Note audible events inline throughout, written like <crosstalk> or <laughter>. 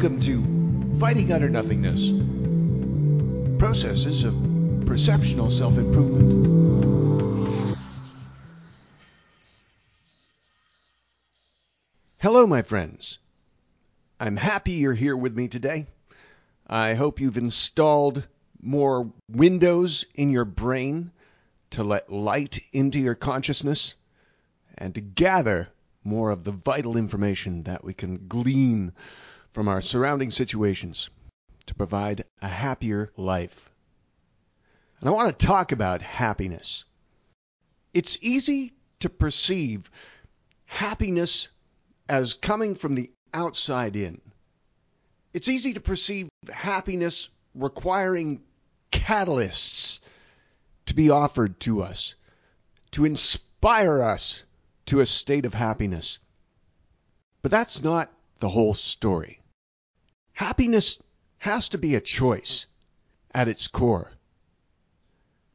Welcome to Fighting Utter Nothingness Processes of Perceptional Self Improvement. Hello, my friends. I'm happy you're here with me today. I hope you've installed more windows in your brain to let light into your consciousness and to gather more of the vital information that we can glean from our surrounding situations to provide a happier life. And I want to talk about happiness. It's easy to perceive happiness as coming from the outside in. It's easy to perceive happiness requiring catalysts to be offered to us, to inspire us to a state of happiness. But that's not the whole story. Happiness has to be a choice at its core.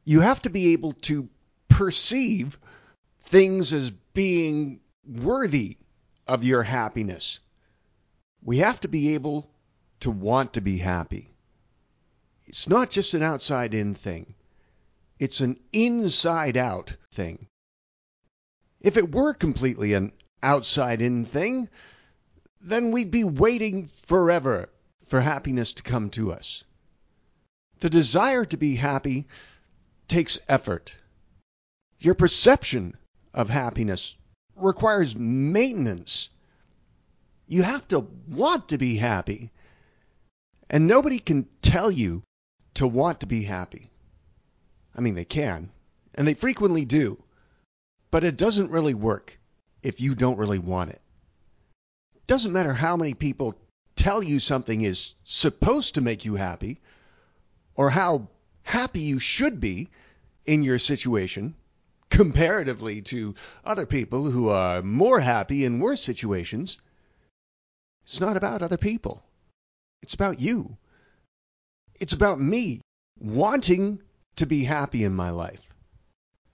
You have to be able to perceive things as being worthy of your happiness. We have to be able to want to be happy. It's not just an outside in thing. It's an inside out thing. If it were completely an outside in thing, then we'd be waiting forever for happiness to come to us. The desire to be happy takes effort. Your perception of happiness requires maintenance. You have to want to be happy. And nobody can tell you to want to be happy. I mean, they can, and they frequently do. But it doesn't really work if you don't really want it. Doesn't matter how many people tell you something is supposed to make you happy or how happy you should be in your situation comparatively to other people who are more happy in worse situations. It's not about other people. It's about you. It's about me wanting to be happy in my life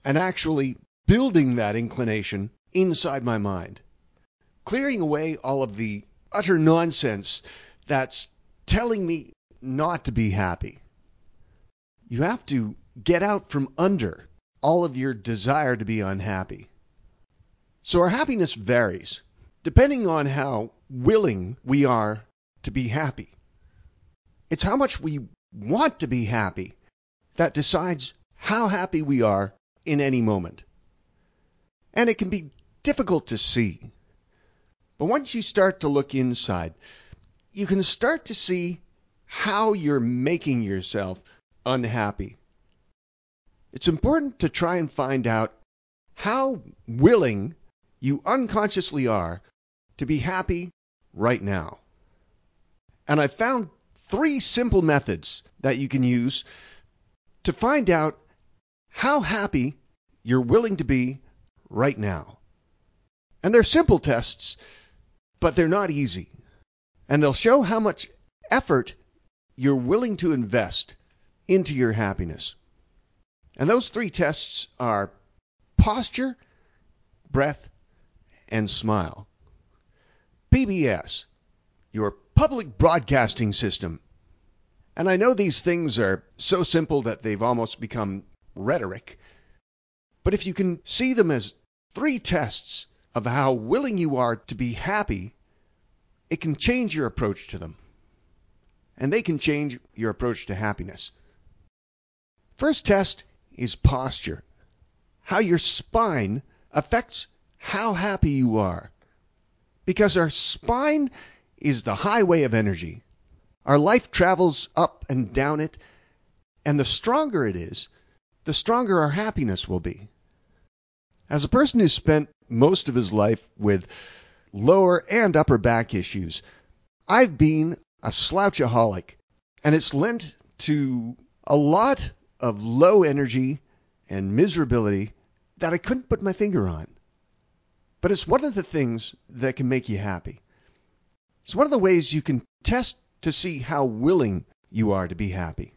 and actually building that inclination inside my mind, clearing away all of the utter nonsense that's telling me not to be happy. You have to get out from under all of your desire to be unhappy. So our happiness varies depending on how willing we are to be happy. It's how much we want to be happy that decides how happy we are in any moment and it can be difficult to see. But once you start to look inside, you can start to see how you're making yourself unhappy. It's important to try and find out how willing you unconsciously are to be happy right now. And I found three simple methods that you can use to find out how happy you're willing to be right now. And they're simple tests, but they're not easy. And they'll show how much effort you're willing to invest into your happiness. And those three tests are posture, breath, and smile. PBS, your public broadcasting system. And I know these things are so simple that they've almost become rhetoric. But if you can see them as three tests of how willing you are to be happy, it can change your approach to them. And they can change your approach to happiness. First test is posture. How your spine affects how happy you are. Because our spine is the highway of energy. Our life travels up and down it, and the stronger it is, the stronger our happiness will be. As a person who spent most of his life with lower and upper back issues, I've been a slouchaholic, and it's lent to a lot of low energy and miserability that I couldn't put my finger on. But it's one of the things that can make you happy. It's one of the ways you can test to see how willing you are to be happy.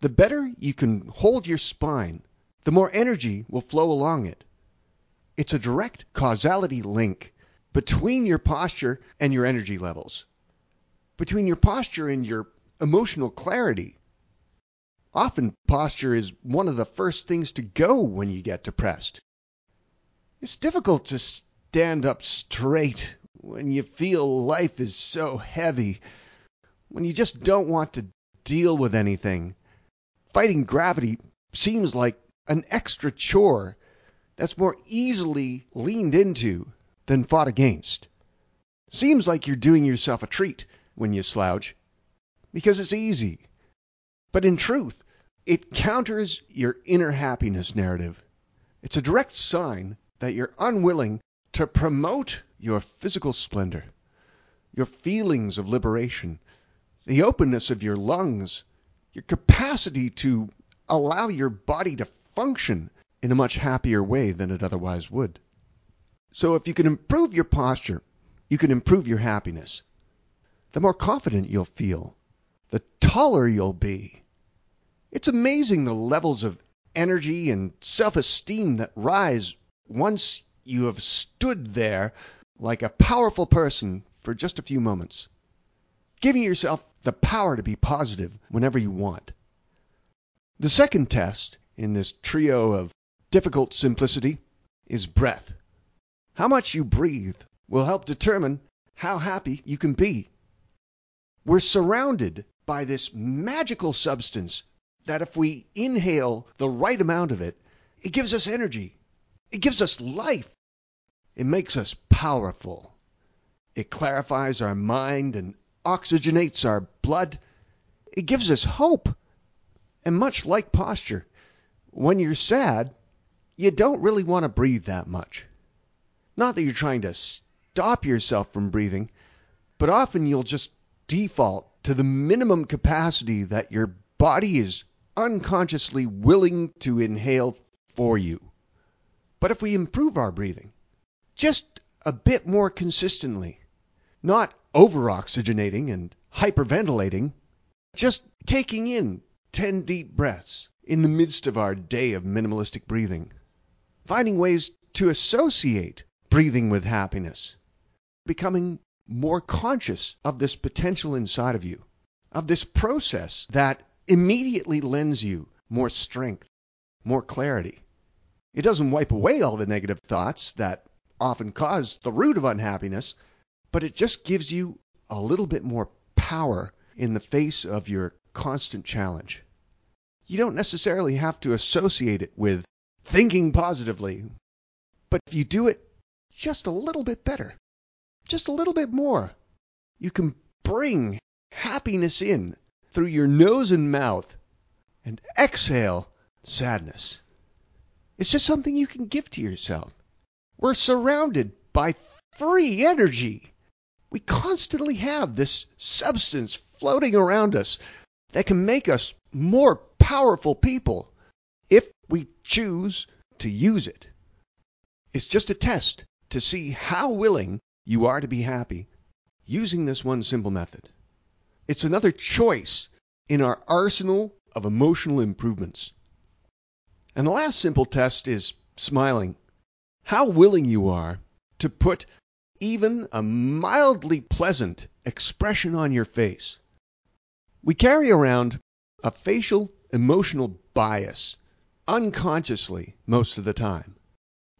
The better you can hold your spine the more energy will flow along it. It's a direct causality link between your posture and your energy levels. between your posture and your emotional clarity. Often, posture is one of the first things to go when you get depressed. It's difficult to stand up straight when you feel life is so heavy, when you just don't want to deal with anything. Fighting gravity seems like an extra chore that's more easily leaned into than fought against. Seems like you're doing yourself a treat when you slouch because it's easy. But in truth, it counters your inner happiness narrative. It's a direct sign that you're unwilling to promote your physical splendor, your feelings of liberation, the openness of your lungs, your capacity to allow your body to function in a much happier way than it otherwise would. So if you can improve your posture, you can improve your happiness. The more confident you'll feel, the taller you'll be. It's amazing the levels of energy and self-esteem that rise once you have stood there like a powerful person for just a few moments, giving yourself the power to be positive whenever you want. The second test in this trio of difficult simplicity is breath. How much you breathe will help determine how happy you can be. We're surrounded by this magical substance that if we inhale the right amount of it, it gives us energy. It gives us life. It makes us powerful. It clarifies our mind and oxygenates our blood. It gives us hope. And much like posture, when you're sad, you don't really want to breathe that much. Not that you're trying to stop yourself from breathing, but often you'll just default to the minimum capacity that your body is unconsciously willing to inhale for you. But if we improve our breathing just a bit more consistently, not over oxygenating and hyperventilating, just taking in 10 deep breaths in the midst of our day of minimalistic breathing, finding ways to associate breathing with happiness, becoming more conscious of this potential inside of you, of this process that immediately lends you more strength, more clarity. It doesn't wipe away all the negative thoughts that often cause the root of unhappiness, but it just gives you a little bit more power in the face of your constant challenge. You don't necessarily have to associate it with thinking positively, but if you do it just a little bit better, just a little bit more, you can bring happiness in through your nose and mouth and exhale sadness. It's just something you can give to yourself. We're surrounded by free energy. We constantly have this substance floating around us that can make us more powerful people if we choose to use it. It's just a test to see how willing you are to be happy using this one simple method. It's another choice in our arsenal of emotional improvements. And the last simple test is smiling. How willing you are to put even a mildly pleasant expression on your face. We carry around a facial emotional bias unconsciously most of the time.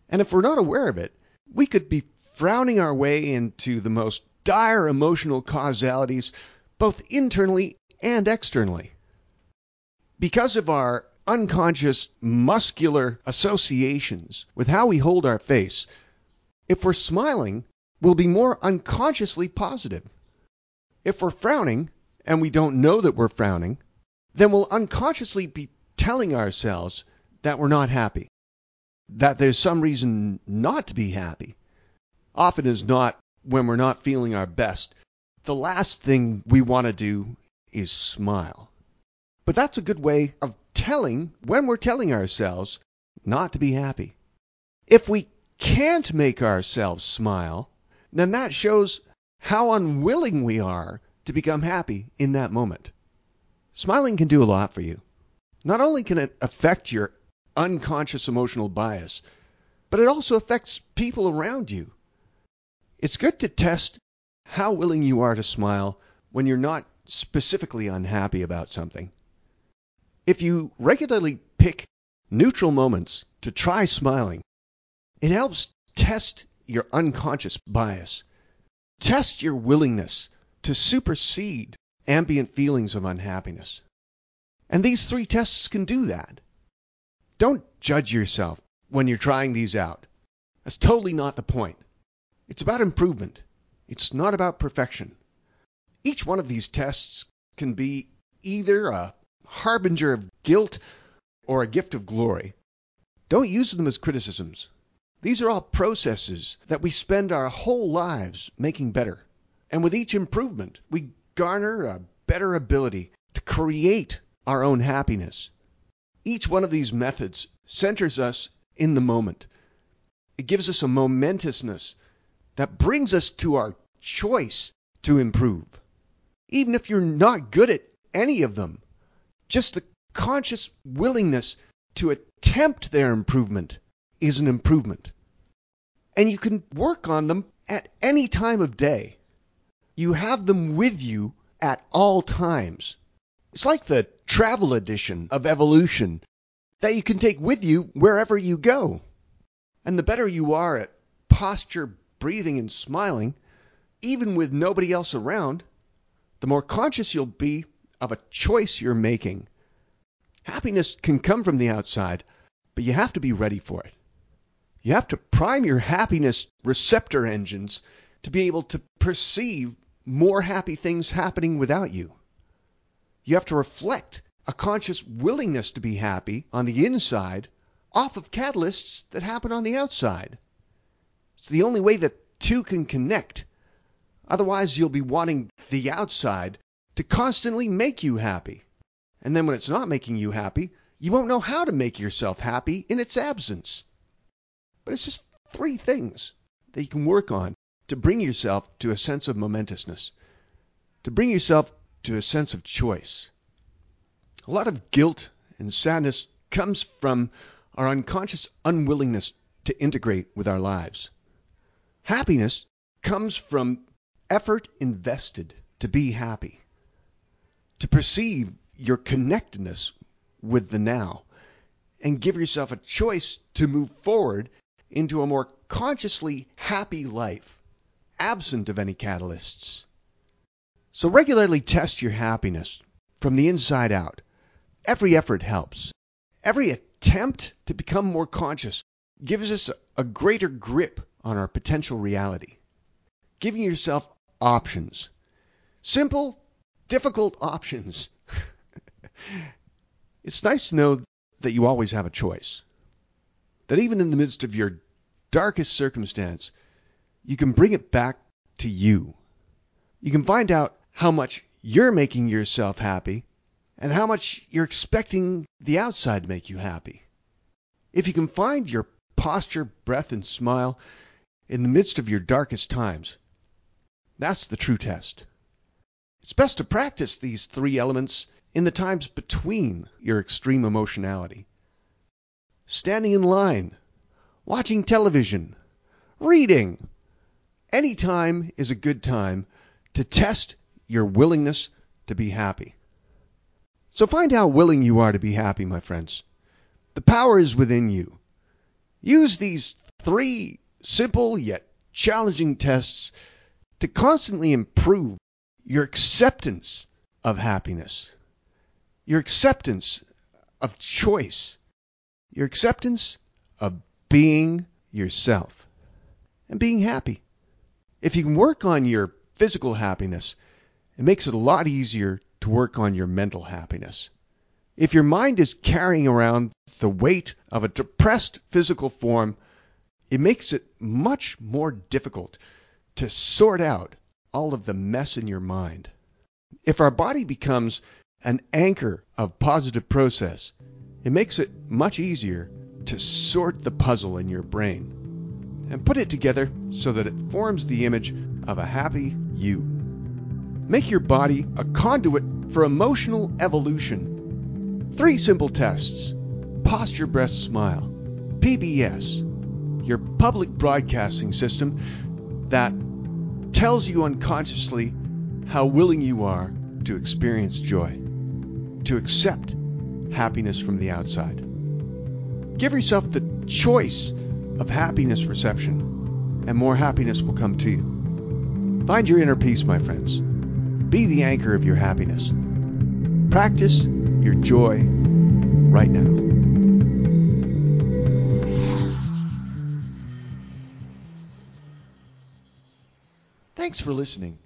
And if we're not aware of it, we could be frowning our way into the most dire emotional causalities, both internally and externally. Because of our unconscious muscular associations with how we hold our face, if we're smiling, we'll be more unconsciously positive. If we're frowning, and we don't know that we're frowning, then we'll unconsciously be telling ourselves that we're not happy that there's some reason not to be happy. Often is not when we're not feeling our best. The last thing we want to do is smile. But that's a good way of telling when we're telling ourselves not to be happy. If we can't make ourselves smile, then that shows how unwilling we are to become happy in that moment. Smiling can do a lot for you. Not only can it affect your unconscious emotional bias, but it also affects people around you. It's good to test how willing you are to smile when you're not specifically unhappy about something. If you regularly pick neutral moments to try smiling, it helps test your unconscious bias, test your willingness to supersede ambient feelings of unhappiness. And these three tests can do that. Don't judge yourself when you're trying these out. That's totally not the point. It's about improvement. It's not about perfection. Each one of these tests can be either a harbinger of guilt or a gift of glory. Don't use them as criticisms. These are all processes that we spend our whole lives making better. And with each improvement, we garner a better ability to create our own happiness. Each one of these methods centers us in the moment. It gives us a momentousness that brings us to our choice to improve. Even if you're not good at any of them, just the conscious willingness to attempt their improvement is an improvement. And you can work on them at any time of day. You have them with you at all times. It's like the travel edition of evolution that you can take with you wherever you go. And the better you are at posture, breathing, and smiling, even with nobody else around, the more conscious you'll be of a choice you're making. Happiness can come from the outside, but you have to be ready for it. You have to prime your happiness receptor engines to be able to perceive more happy things happening without you. You have to reflect a conscious willingness to be happy on the inside off of catalysts that happen on the outside. It's the only way that two can connect. Otherwise, you'll be wanting the outside to constantly make you happy. And then when it's not making you happy, you won't know how to make yourself happy in its absence. But it's just three things that you can work on to bring yourself to a sense of momentousness, to bring yourself to a sense of choice. A lot of guilt and sadness comes from our unconscious unwillingness to integrate with our lives. Happiness comes from effort invested to be happy, to perceive your connectedness with the now, and give yourself a choice to move forward into a more consciously happy life, absent of any catalysts. So regularly test your happiness from the inside out Every effort helps. Every attempt to become more conscious gives us a greater grip on our potential reality. Giving yourself options. Simple, difficult options. <laughs> it's nice to know that you always have a choice. That even in the midst of your darkest circumstance, you can bring it back to you. You can find out how much you're making yourself happy and how much you're expecting the outside to make you happy. If you can find your posture, breath, and smile in the midst of your darkest times, that's the true test. It's best to practice these three elements in the times between your extreme emotionality. Standing in line, watching television, reading. Any time is a good time to test your willingness to be happy. So find how willing you are to be happy, my friends. The power is within you. Use these three simple yet challenging tests to constantly improve your acceptance of happiness, your acceptance of choice, your acceptance of being yourself and being happy. If you can work on your physical happiness, it makes it a lot easier to work on your mental happiness. If your mind is carrying around the weight of a depressed physical form, it makes it much more difficult to sort out all of the mess in your mind. If our body becomes an anchor of positive process, it makes it much easier to sort the puzzle in your brain and put it together so that it forms the image of a happy you. Make your body a conduit for emotional evolution. Three simple tests posture, breath, smile. PBS, your public broadcasting system that tells you unconsciously how willing you are to experience joy, to accept happiness from the outside. Give yourself the choice of happiness reception, and more happiness will come to you. Find your inner peace, my friends. Be the anchor of your happiness. Practice your joy right now. Thanks for listening.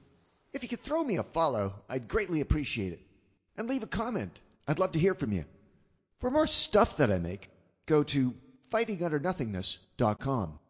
If you could throw me a follow, I'd greatly appreciate it. And leave a comment. I'd love to hear from you. For more stuff that I make, go to fightingutternothingness.com.